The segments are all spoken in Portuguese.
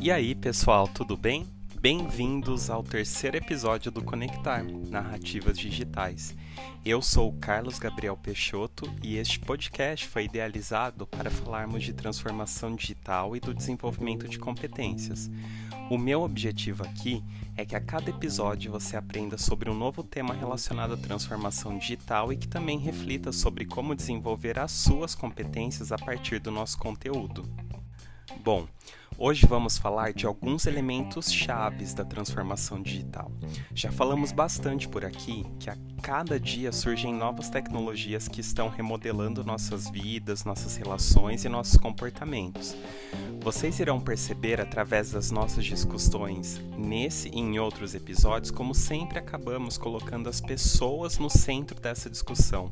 E aí, pessoal, tudo bem? Bem-vindos ao terceiro episódio do Conectar Narrativas Digitais. Eu sou Carlos Gabriel Peixoto e este podcast foi idealizado para falarmos de transformação digital e do desenvolvimento de competências. O meu objetivo aqui é que a cada episódio você aprenda sobre um novo tema relacionado à transformação digital e que também reflita sobre como desenvolver as suas competências a partir do nosso conteúdo. Bom, Hoje vamos falar de alguns elementos chaves da transformação digital. Já falamos bastante por aqui que a cada dia surgem novas tecnologias que estão remodelando nossas vidas, nossas relações e nossos comportamentos. Vocês irão perceber através das nossas discussões, nesse e em outros episódios, como sempre acabamos colocando as pessoas no centro dessa discussão.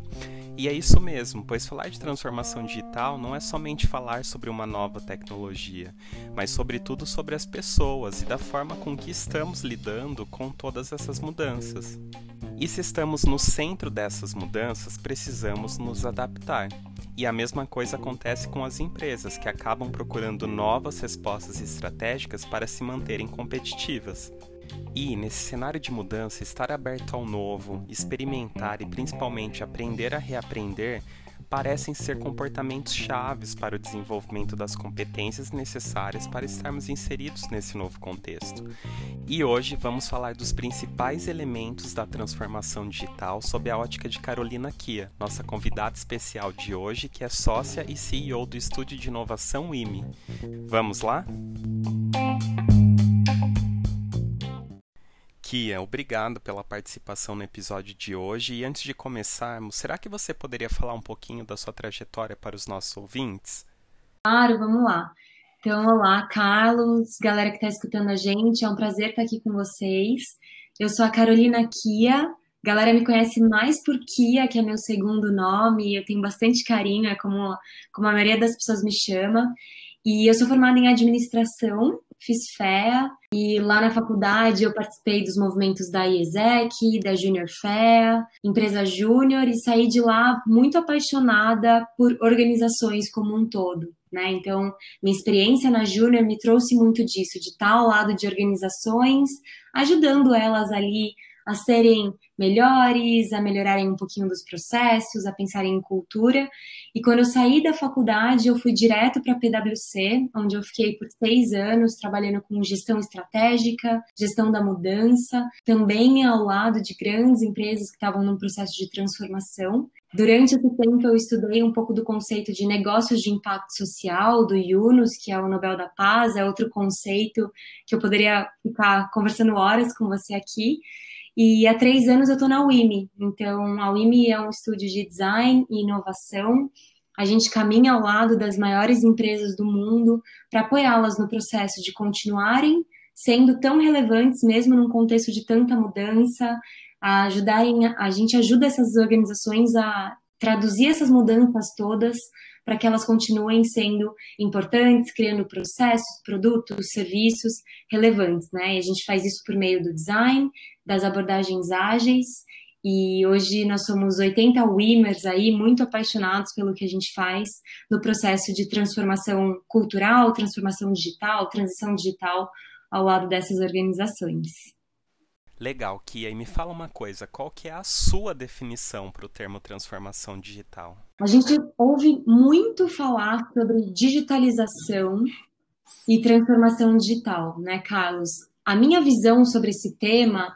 E é isso mesmo, pois falar de transformação digital não é somente falar sobre uma nova tecnologia, mas sobretudo sobre as pessoas e da forma com que estamos lidando com todas essas mudanças. E se estamos no centro dessas mudanças, precisamos nos adaptar. E a mesma coisa acontece com as empresas, que acabam procurando novas respostas estratégicas para se manterem competitivas. E, nesse cenário de mudança, estar aberto ao novo, experimentar e principalmente aprender a reaprender parecem ser comportamentos chaves para o desenvolvimento das competências necessárias para estarmos inseridos nesse novo contexto. E hoje vamos falar dos principais elementos da transformação digital sob a ótica de Carolina Kia, nossa convidada especial de hoje, que é sócia e CEO do estúdio de inovação IME. Vamos lá? Kia, obrigado pela participação no episódio de hoje. E antes de começarmos, será que você poderia falar um pouquinho da sua trajetória para os nossos ouvintes? Claro, vamos lá. Então, olá, Carlos, galera que está escutando a gente, é um prazer estar aqui com vocês. Eu sou a Carolina Kia, galera me conhece mais por Kia, que é meu segundo nome, eu tenho bastante carinho, é como, como a maioria das pessoas me chama. E eu sou formada em administração fiz FEA e lá na faculdade eu participei dos movimentos da IESEC, da Junior FEA, empresa júnior e saí de lá muito apaixonada por organizações como um todo. Né? Então, minha experiência na Júnior me trouxe muito disso, de estar ao lado de organizações, ajudando elas ali a serem melhores, a melhorarem um pouquinho dos processos, a pensarem em cultura. E quando eu saí da faculdade, eu fui direto para a PwC, onde eu fiquei por seis anos trabalhando com gestão estratégica, gestão da mudança, também ao lado de grandes empresas que estavam num processo de transformação. Durante esse tempo, eu estudei um pouco do conceito de negócios de impacto social, do Yunus, que é o Nobel da Paz, é outro conceito que eu poderia ficar conversando horas com você aqui. E há três anos eu estou na UIME. Então, a UIME é um estúdio de design e inovação. A gente caminha ao lado das maiores empresas do mundo para apoiá-las no processo de continuarem sendo tão relevantes, mesmo num contexto de tanta mudança, a ajudarem, a gente ajuda essas organizações a traduzir essas mudanças todas para que elas continuem sendo importantes, criando processos, produtos, serviços relevantes, né? E a gente faz isso por meio do design, das abordagens ágeis. E hoje nós somos 80 WIMers aí, muito apaixonados pelo que a gente faz no processo de transformação cultural, transformação digital, transição digital ao lado dessas organizações. Legal, Kia. E me fala uma coisa, qual que é a sua definição para o termo transformação digital? A gente ouve muito falar sobre digitalização e transformação digital, né, Carlos? A minha visão sobre esse tema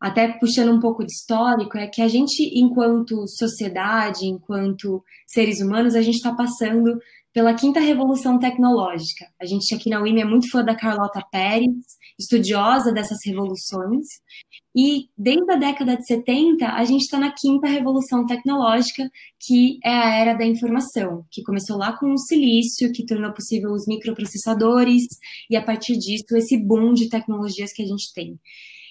até puxando um pouco de histórico, é que a gente, enquanto sociedade, enquanto seres humanos, a gente está passando pela quinta revolução tecnológica. A gente aqui na UIM é muito fã da Carlota Pérez, estudiosa dessas revoluções, e desde a década de 70 a gente está na quinta revolução tecnológica, que é a era da informação, que começou lá com o silício, que tornou possível os microprocessadores, e a partir disso esse boom de tecnologias que a gente tem.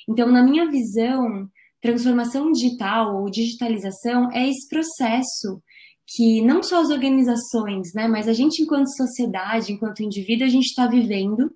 Então, na minha visão, transformação digital ou digitalização é esse processo que não só as organizações, né, mas a gente enquanto sociedade, enquanto indivíduo, a gente está vivendo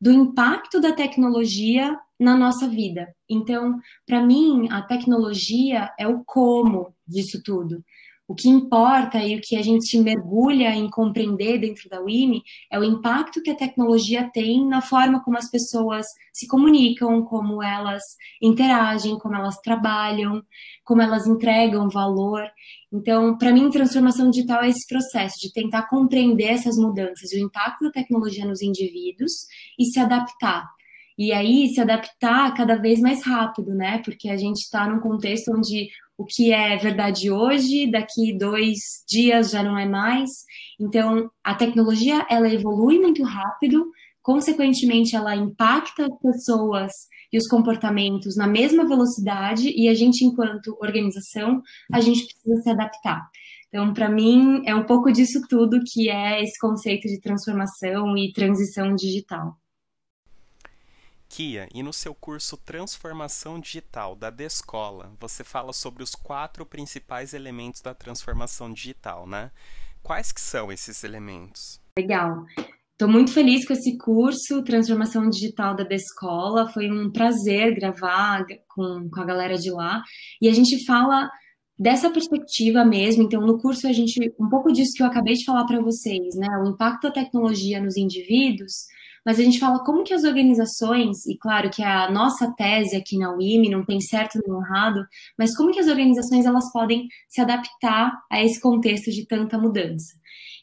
do impacto da tecnologia na nossa vida. Então, para mim, a tecnologia é o como disso tudo. O que importa e o que a gente mergulha em compreender dentro da WIMI é o impacto que a tecnologia tem na forma como as pessoas se comunicam, como elas interagem, como elas trabalham, como elas entregam valor. Então, para mim, transformação digital é esse processo de tentar compreender essas mudanças, o impacto da tecnologia nos indivíduos e se adaptar. E aí, se adaptar cada vez mais rápido, né? Porque a gente está num contexto onde o que é verdade hoje, daqui dois dias já não é mais. Então, a tecnologia ela evolui muito rápido, consequentemente, ela impacta as pessoas e os comportamentos na mesma velocidade, e a gente, enquanto organização, a gente precisa se adaptar. Então, para mim, é um pouco disso tudo que é esse conceito de transformação e transição digital. E no seu curso Transformação Digital da Descola, você fala sobre os quatro principais elementos da transformação digital, né? Quais que são esses elementos? Legal. Estou muito feliz com esse curso Transformação Digital da Descola. Foi um prazer gravar com, com a galera de lá. E a gente fala dessa perspectiva mesmo. Então, no curso, a gente, um pouco disso que eu acabei de falar para vocês, né? O impacto da tecnologia nos indivíduos mas a gente fala como que as organizações, e claro que a nossa tese aqui na UIM não tem certo nem errado, mas como que as organizações elas podem se adaptar a esse contexto de tanta mudança.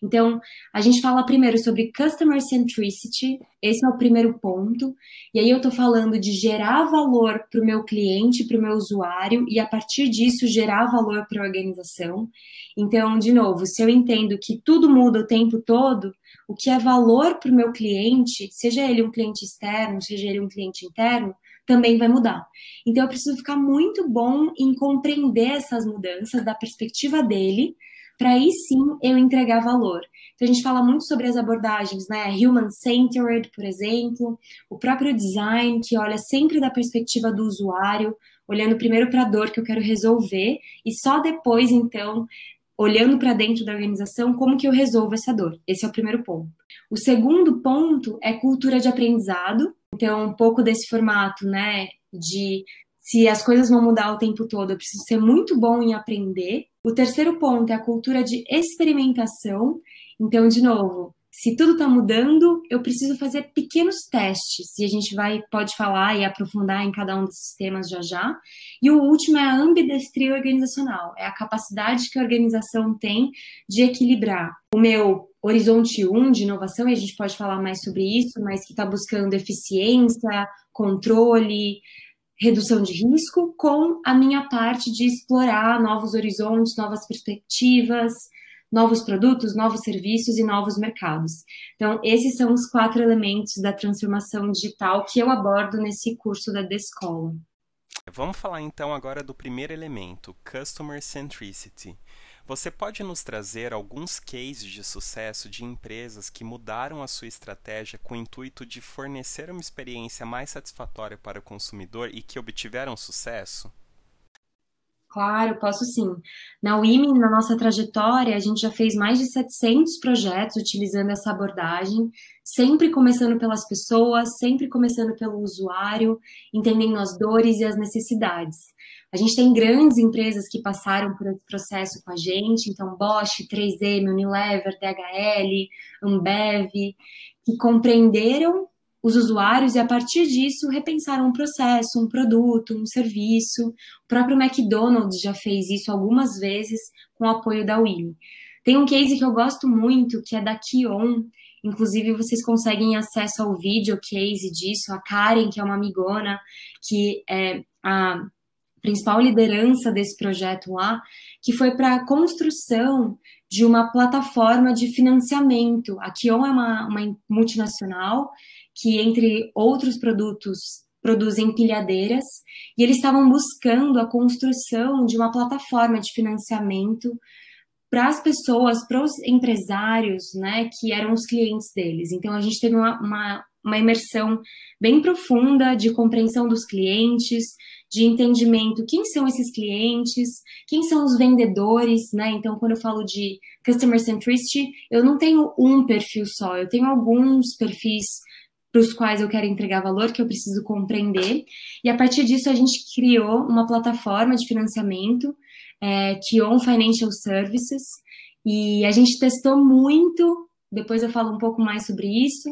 Então, a gente fala primeiro sobre customer centricity, esse é o primeiro ponto, e aí eu estou falando de gerar valor para o meu cliente, para o meu usuário, e a partir disso gerar valor para a organização. Então, de novo, se eu entendo que tudo muda o tempo todo, o que é valor para o meu cliente, seja ele um cliente externo, seja ele um cliente interno, também vai mudar. Então, eu preciso ficar muito bom em compreender essas mudanças da perspectiva dele, para aí sim eu entregar valor. Então, a gente fala muito sobre as abordagens, né? Human-centered, por exemplo, o próprio design, que olha sempre da perspectiva do usuário, olhando primeiro para a dor que eu quero resolver, e só depois, então, olhando para dentro da organização, como que eu resolvo essa dor? Esse é o primeiro ponto. O segundo ponto é cultura de aprendizado. Então, um pouco desse formato, né, de se as coisas vão mudar o tempo todo, eu preciso ser muito bom em aprender. O terceiro ponto é a cultura de experimentação. Então, de novo, se tudo está mudando, eu preciso fazer pequenos testes. E a gente vai pode falar e aprofundar em cada um desses temas já já. E o último é a ambidestria organizacional, é a capacidade que a organização tem de equilibrar o meu horizonte 1 de inovação, e a gente pode falar mais sobre isso, mas que está buscando eficiência, controle, redução de risco, com a minha parte de explorar novos horizontes, novas perspectivas, novos produtos, novos serviços e novos mercados. Então, esses são os quatro elementos da transformação digital que eu abordo nesse curso da Descola. Vamos falar então agora do primeiro elemento, Customer Centricity. Você pode nos trazer alguns cases de sucesso de empresas que mudaram a sua estratégia com o intuito de fornecer uma experiência mais satisfatória para o consumidor e que obtiveram sucesso? Claro, posso sim. Na WIMI, na nossa trajetória, a gente já fez mais de 700 projetos utilizando essa abordagem, sempre começando pelas pessoas, sempre começando pelo usuário, entendendo as dores e as necessidades. A gente tem grandes empresas que passaram por esse processo com a gente, então Bosch, 3M, Unilever, DHL, Ambev, que compreenderam os usuários e a partir disso repensaram um processo, um produto, um serviço. O próprio McDonald's já fez isso algumas vezes com o apoio da WIM. Tem um case que eu gosto muito, que é da Kion. Inclusive, vocês conseguem acesso ao vídeo case disso. A Karen, que é uma amigona, que é a principal liderança desse projeto lá, que foi para a construção de uma plataforma de financiamento. A Kion é uma, uma multinacional que, entre outros produtos, produzem empilhadeiras, e eles estavam buscando a construção de uma plataforma de financiamento para as pessoas, para os empresários, né, que eram os clientes deles. Então, a gente teve uma, uma, uma imersão bem profunda de compreensão dos clientes, de entendimento quem são esses clientes, quem são os vendedores, né? Então, quando eu falo de customer centricity, eu não tenho um perfil só, eu tenho alguns perfis para os quais eu quero entregar valor, que eu preciso compreender. E a partir disso, a gente criou uma plataforma de financiamento é Kion Financial Services, e a gente testou muito, depois eu falo um pouco mais sobre isso,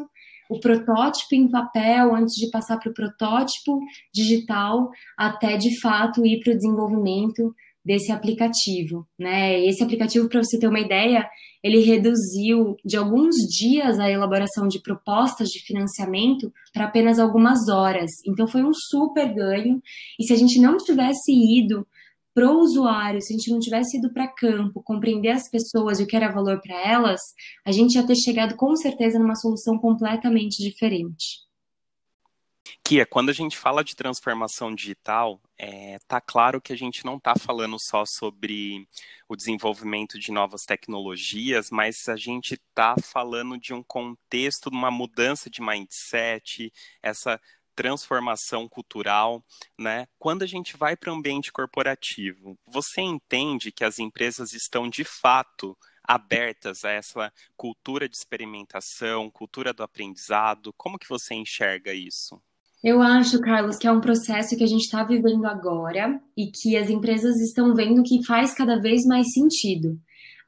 o protótipo em papel antes de passar para o protótipo digital, até de fato ir para o desenvolvimento desse aplicativo, né? Esse aplicativo, para você ter uma ideia, ele reduziu de alguns dias a elaboração de propostas de financiamento para apenas algumas horas. Então foi um super ganho. E se a gente não tivesse ido para o usuário, se a gente não tivesse ido para campo, compreender as pessoas e o que era valor para elas, a gente ia ter chegado com certeza numa solução completamente diferente. Kia, quando a gente fala de transformação digital, é, tá claro que a gente não está falando só sobre o desenvolvimento de novas tecnologias, mas a gente está falando de um contexto, de uma mudança de mindset, essa transformação cultural, né? Quando a gente vai para o ambiente corporativo, você entende que as empresas estão de fato abertas a essa cultura de experimentação, cultura do aprendizado? Como que você enxerga isso? Eu acho, Carlos, que é um processo que a gente está vivendo agora e que as empresas estão vendo que faz cada vez mais sentido.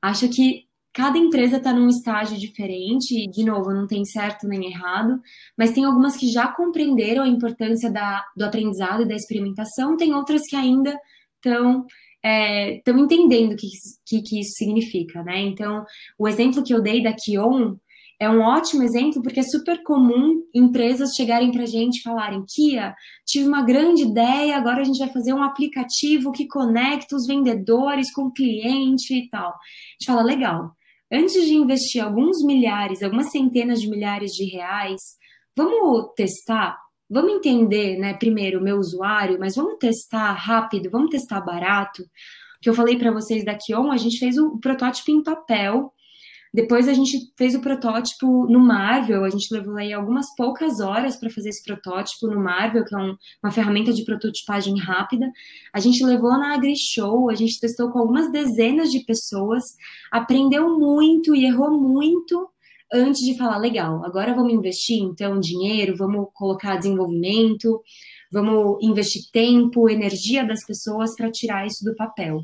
Acho que cada empresa está num estágio diferente, e, de novo, não tem certo nem errado, mas tem algumas que já compreenderam a importância da, do aprendizado e da experimentação, tem outras que ainda estão estão é, entendendo o que, que, que, isso significa, né? Então, o exemplo que eu dei da Kion é um ótimo exemplo porque é super comum empresas chegarem para a gente e falarem: Kia, tive uma grande ideia, agora a gente vai fazer um aplicativo que conecta os vendedores com o cliente e tal. A gente fala: legal. Antes de investir alguns milhares, algumas centenas de milhares de reais, vamos testar, vamos entender, né, primeiro o meu usuário, mas vamos testar rápido, vamos testar barato. Que eu falei para vocês da Kion, a gente fez o protótipo em papel depois a gente fez o protótipo no Marvel, a gente levou aí algumas poucas horas para fazer esse protótipo no Marvel, que é um, uma ferramenta de prototipagem rápida. A gente levou na AgriShow, a gente testou com algumas dezenas de pessoas, aprendeu muito e errou muito antes de falar, legal, agora vamos investir então dinheiro, vamos colocar desenvolvimento, vamos investir tempo, energia das pessoas para tirar isso do papel.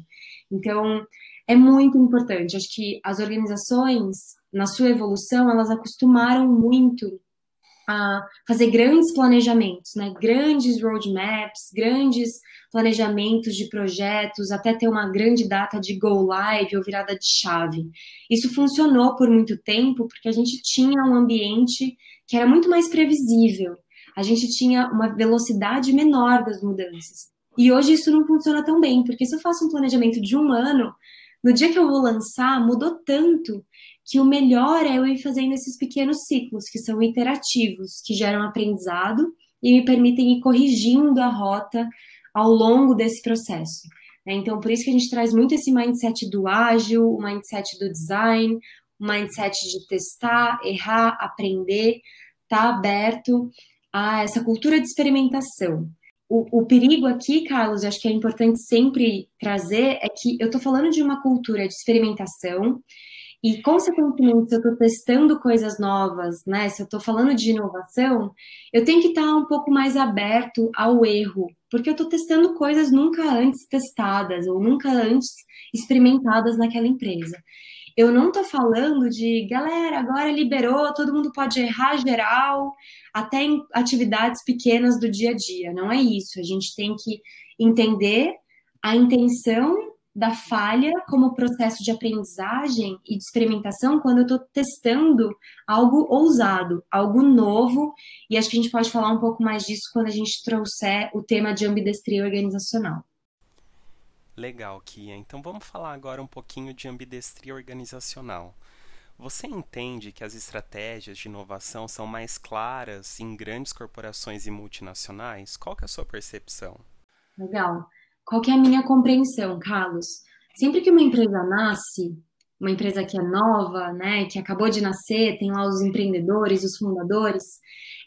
Então, é muito importante. Acho que as organizações, na sua evolução, elas acostumaram muito a fazer grandes planejamentos, né? grandes roadmaps, grandes planejamentos de projetos, até ter uma grande data de go live ou virada de chave. Isso funcionou por muito tempo porque a gente tinha um ambiente que era muito mais previsível. A gente tinha uma velocidade menor das mudanças. E hoje isso não funciona tão bem, porque se eu faço um planejamento de um ano, no dia que eu vou lançar, mudou tanto que o melhor é eu ir fazendo esses pequenos ciclos, que são iterativos, que geram aprendizado e me permitem ir corrigindo a rota ao longo desse processo. Né? Então, por isso que a gente traz muito esse mindset do ágil, o mindset do design, o mindset de testar, errar, aprender, tá aberto a essa cultura de experimentação o, o, perigo aqui, Carlos, acho que é importante sempre trazer, é que eu estou falando de uma cultura de experimentação e, consequentemente, se eu estou testando coisas novas, né, se eu estou falando de inovação, eu tenho que estar tá um pouco mais aberto ao erro, porque eu estou testando coisas nunca antes testadas ou nunca antes experimentadas naquela empresa. Eu não estou falando de, galera, agora liberou, todo mundo pode errar geral, até em atividades pequenas do dia a dia. Não é isso. A gente tem que entender a intenção da falha como processo de aprendizagem e de experimentação quando eu estou testando algo ousado, algo novo, e acho que a gente pode falar um pouco mais disso quando a gente trouxer o tema de ambidestria organizacional. Legal, Kia. Então vamos falar agora um pouquinho de ambidestria organizacional. Você entende que as estratégias de inovação são mais claras em grandes corporações e multinacionais? Qual é a sua percepção? Legal. Qual é a minha compreensão, Carlos? Sempre que uma empresa nasce, uma empresa que é nova, né, que acabou de nascer, tem lá os empreendedores, os fundadores,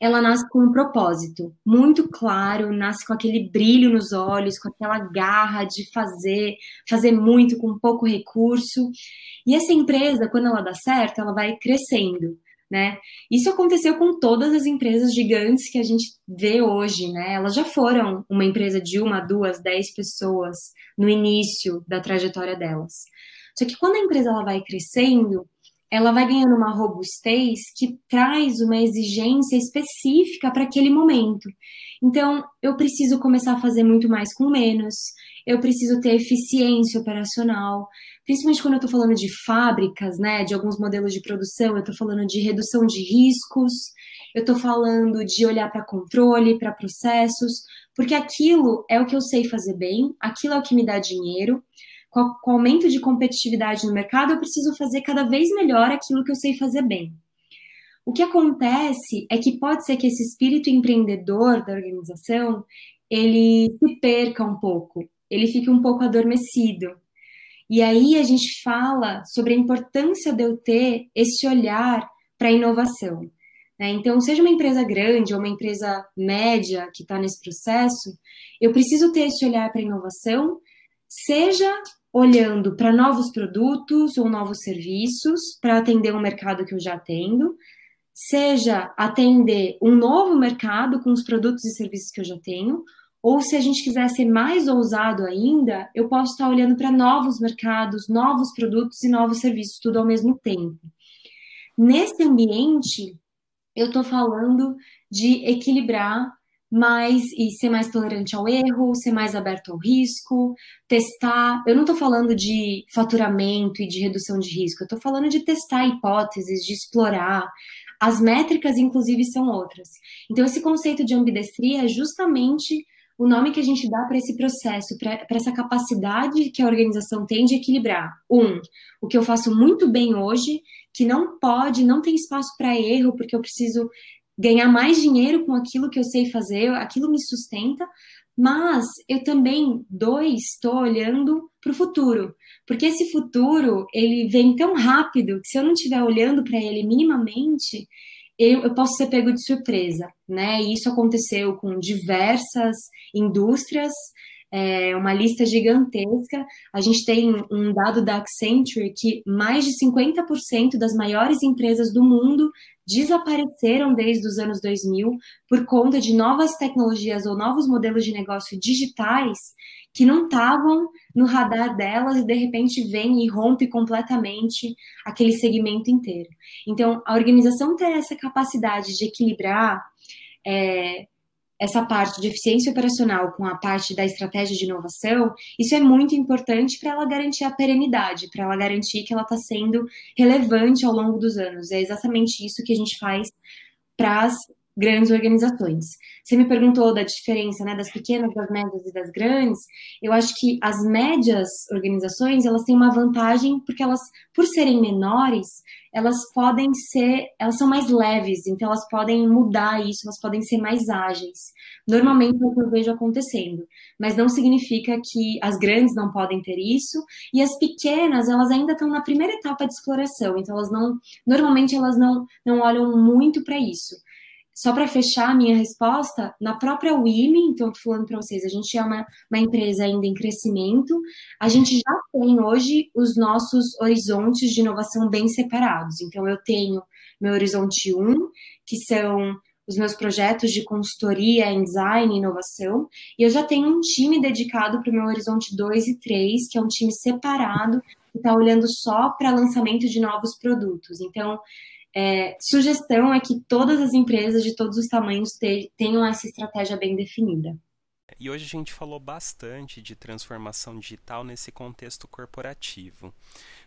ela nasce com um propósito muito claro, nasce com aquele brilho nos olhos, com aquela garra de fazer, fazer muito com pouco recurso. E essa empresa, quando ela dá certo, ela vai crescendo. né? Isso aconteceu com todas as empresas gigantes que a gente vê hoje, né? Elas já foram uma empresa de uma, duas, dez pessoas no início da trajetória delas. Só que quando a empresa ela vai crescendo, ela vai ganhando uma robustez que traz uma exigência específica para aquele momento. Então, eu preciso começar a fazer muito mais com menos, eu preciso ter eficiência operacional, principalmente quando eu estou falando de fábricas, né, de alguns modelos de produção, eu estou falando de redução de riscos, eu estou falando de olhar para controle, para processos, porque aquilo é o que eu sei fazer bem, aquilo é o que me dá dinheiro. Com, com o aumento de competitividade no mercado, eu preciso fazer cada vez melhor aquilo que eu sei fazer bem. O que acontece é que pode ser que esse espírito empreendedor da organização ele se perca um pouco, ele fique um pouco adormecido. E aí a gente fala sobre a importância de eu ter esse olhar para a inovação. Né? Então, seja uma empresa grande ou uma empresa média que está nesse processo, eu preciso ter esse olhar para a inovação, seja olhando para novos produtos ou novos serviços para atender um mercado que eu já atendo, seja atender um novo mercado com os produtos e serviços que eu já tenho, ou se a gente quiser ser mais ousado ainda, eu posso estar olhando para novos mercados, novos produtos e novos serviços, tudo ao mesmo tempo. Nesse ambiente, eu estou falando de equilibrar mais e ser mais tolerante ao erro, ser mais aberto ao risco, testar. Eu não estou falando de faturamento e de redução de risco, eu estou falando de testar hipóteses, de explorar, as métricas, inclusive, são outras. Então, esse conceito de ambidestria é justamente o nome que a gente dá para esse processo, para essa capacidade que a organização tem de equilibrar. Um, o que eu faço muito bem hoje, que não pode, não tem espaço para erro, porque eu preciso ganhar mais dinheiro com aquilo que eu sei fazer, aquilo me sustenta, mas eu também, dois, estou olhando para o futuro, porque esse futuro ele vem tão rápido que se eu não estiver olhando para ele minimamente, eu, eu, posso ser pego de surpresa, né? E isso aconteceu com diversas indústrias, é, uma lista gigantesca. A gente tem um dado da Accenture que mais de 50% das maiores empresas do mundo desapareceram desde os anos 2000 por conta de novas tecnologias ou novos modelos de negócio digitais que não estavam no radar delas e de repente vem e rompe completamente aquele segmento inteiro. Então, a organização ter essa capacidade de equilibrar é, essa parte de eficiência operacional com a parte da estratégia de inovação, isso é muito importante para ela garantir a perenidade, para ela garantir que ela está sendo relevante ao longo dos anos. É exatamente isso que a gente faz para as grandes organizações. Você me perguntou da diferença né, das pequenas, das médias e das grandes. Eu acho que as médias organizações elas têm uma vantagem porque elas, por serem menores, elas podem ser, elas são mais leves, então elas podem mudar isso, elas podem ser mais ágeis. Normalmente é o que eu vejo acontecendo, mas não significa que as grandes não podem ter isso e as pequenas elas ainda estão na primeira etapa de exploração, então elas não, normalmente elas não não olham muito para isso só para fechar a minha resposta, na própria WIMI, então estou falando para vocês, a gente é uma, uma empresa ainda em crescimento, a gente já tem hoje os nossos horizontes de inovação bem separados. Então, eu tenho meu horizonte 1, que são os meus projetos de consultoria em design e inovação, e eu já tenho um time dedicado para o meu horizonte 2 e 3, que é um time separado, que está olhando só para lançamento de novos produtos. Então, é, sugestão é que todas as empresas de todos os tamanhos te, tenham essa estratégia bem definida. E hoje a gente falou bastante de transformação digital nesse contexto corporativo.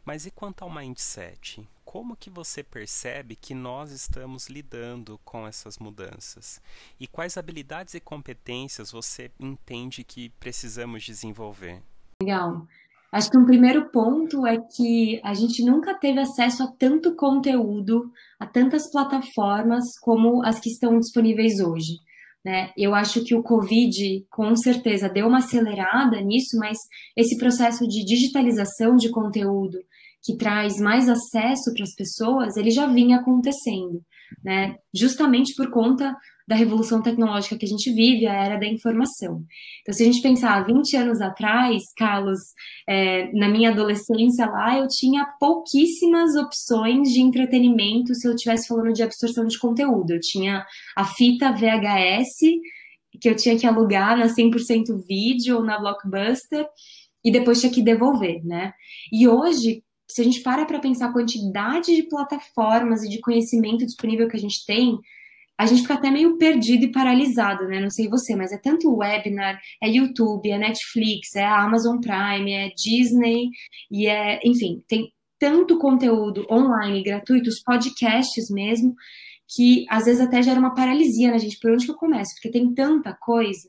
Mas e quanto ao mindset? Como que você percebe que nós estamos lidando com essas mudanças? E quais habilidades e competências você entende que precisamos desenvolver? Legal. Acho que um primeiro ponto é que a gente nunca teve acesso a tanto conteúdo, a tantas plataformas como as que estão disponíveis hoje. Né? Eu acho que o Covid, com certeza, deu uma acelerada nisso, mas esse processo de digitalização de conteúdo que traz mais acesso para as pessoas, ele já vinha acontecendo, né? Justamente por conta da revolução tecnológica que a gente vive, a era da informação. Então, se a gente pensar 20 anos atrás, Carlos, é, na minha adolescência lá, eu tinha pouquíssimas opções de entretenimento se eu estivesse falando de absorção de conteúdo. Eu tinha a fita VHS, que eu tinha que alugar na 100% vídeo ou na Blockbuster, e depois tinha que devolver, né? E hoje, se a gente para para pensar a quantidade de plataformas e de conhecimento disponível que a gente tem, a gente fica até meio perdido e paralisado, né? Não sei você, mas é tanto webinar, é YouTube, é Netflix, é Amazon Prime, é Disney, e é, enfim, tem tanto conteúdo online gratuito, os podcasts mesmo, que às vezes até gera uma paralisia na gente, por onde que eu começo? Porque tem tanta coisa.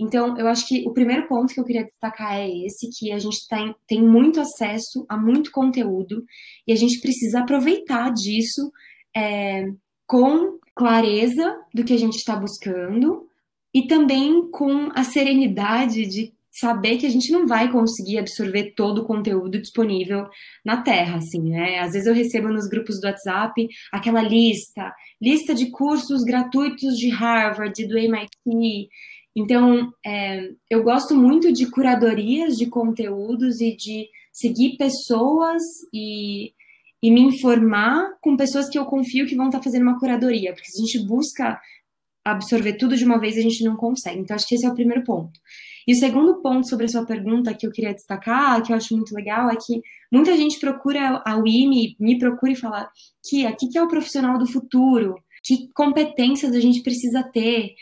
Então, eu acho que o primeiro ponto que eu queria destacar é esse, que a gente tem, tem muito acesso a muito conteúdo e a gente precisa aproveitar disso é, com clareza do que a gente está buscando e também com a serenidade de saber que a gente não vai conseguir absorver todo o conteúdo disponível na Terra, assim, né? Às vezes eu recebo nos grupos do WhatsApp aquela lista, lista de cursos gratuitos de Harvard, do MIT. Então, é, eu gosto muito de curadorias de conteúdos e de seguir pessoas e e me informar com pessoas que eu confio que vão estar fazendo uma curadoria, porque se a gente busca absorver tudo de uma vez, a gente não consegue. Então, acho que esse é o primeiro ponto. E o segundo ponto sobre a sua pergunta que eu queria destacar, que eu acho muito legal, é que muita gente procura a WIMI, me procura e fala, Kia, o que é o profissional do futuro? Que competências a gente precisa ter?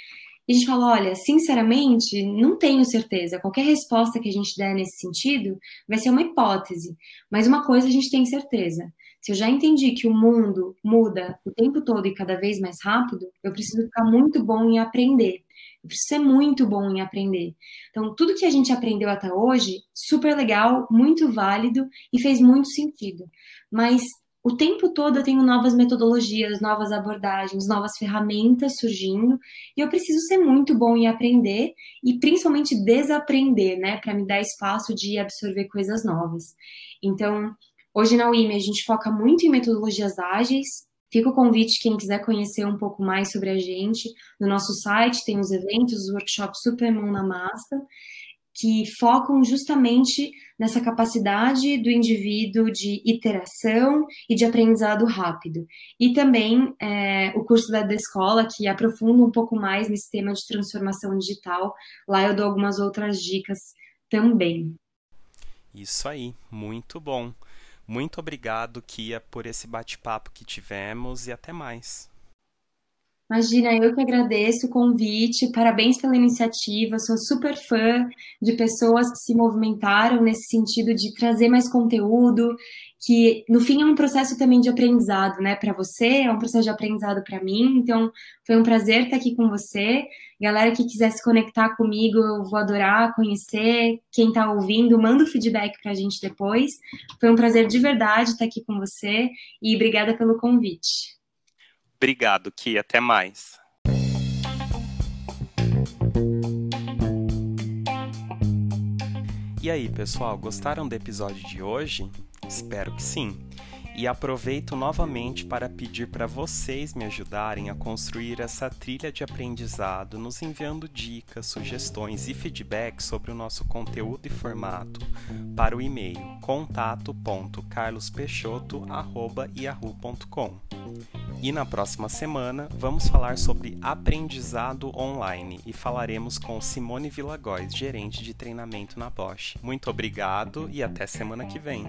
E a gente fala, olha, sinceramente, não tenho certeza. Qualquer resposta que a gente der nesse sentido vai ser uma hipótese. Mas uma coisa a gente tem certeza. Se eu já entendi que o mundo muda o tempo todo e cada vez mais rápido, eu preciso ficar muito bom em aprender. Eu preciso ser muito bom em aprender. Então, tudo que a gente aprendeu até hoje, super legal, muito válido e fez muito sentido. Mas o tempo todo eu tenho novas metodologias, novas abordagens, novas ferramentas surgindo, e eu preciso ser muito bom em aprender e principalmente desaprender, né, para me dar espaço de absorver coisas novas. Então, Hoje na UIME a gente foca muito em metodologias ágeis. Fica o convite, quem quiser conhecer um pouco mais sobre a gente, no nosso site tem os eventos, os workshops super mão na massa, que focam justamente nessa capacidade do indivíduo de iteração e de aprendizado rápido. E também é, o curso da, escola, que aprofunda um pouco mais nesse tema de transformação digital. Lá eu dou algumas outras dicas também. Isso aí, muito bom. Muito obrigado, Kia, por esse bate-papo que tivemos e até mais. Imagina, eu que agradeço o convite, parabéns pela iniciativa, sou super fã de pessoas que se movimentaram nesse sentido de trazer mais conteúdo, que no fim é um processo também de aprendizado, né, para você, é um processo de aprendizado para mim, então foi um prazer estar aqui com você. Galera que quiser se conectar comigo, eu vou adorar conhecer. Quem está ouvindo, manda o feedback para a gente depois. Foi um prazer de verdade estar aqui com você e obrigada pelo convite. Obrigado, Ki. Até mais. E aí, pessoal, gostaram do episódio de hoje? Espero que sim. E aproveito novamente para pedir para vocês me ajudarem a construir essa trilha de aprendizado, nos enviando dicas, sugestões e feedback sobre o nosso conteúdo e formato para o e-mail contato.carlospeixoto.yahoo.com. E na próxima semana vamos falar sobre aprendizado online e falaremos com Simone Villagóis, gerente de treinamento na Bosch. Muito obrigado e até semana que vem.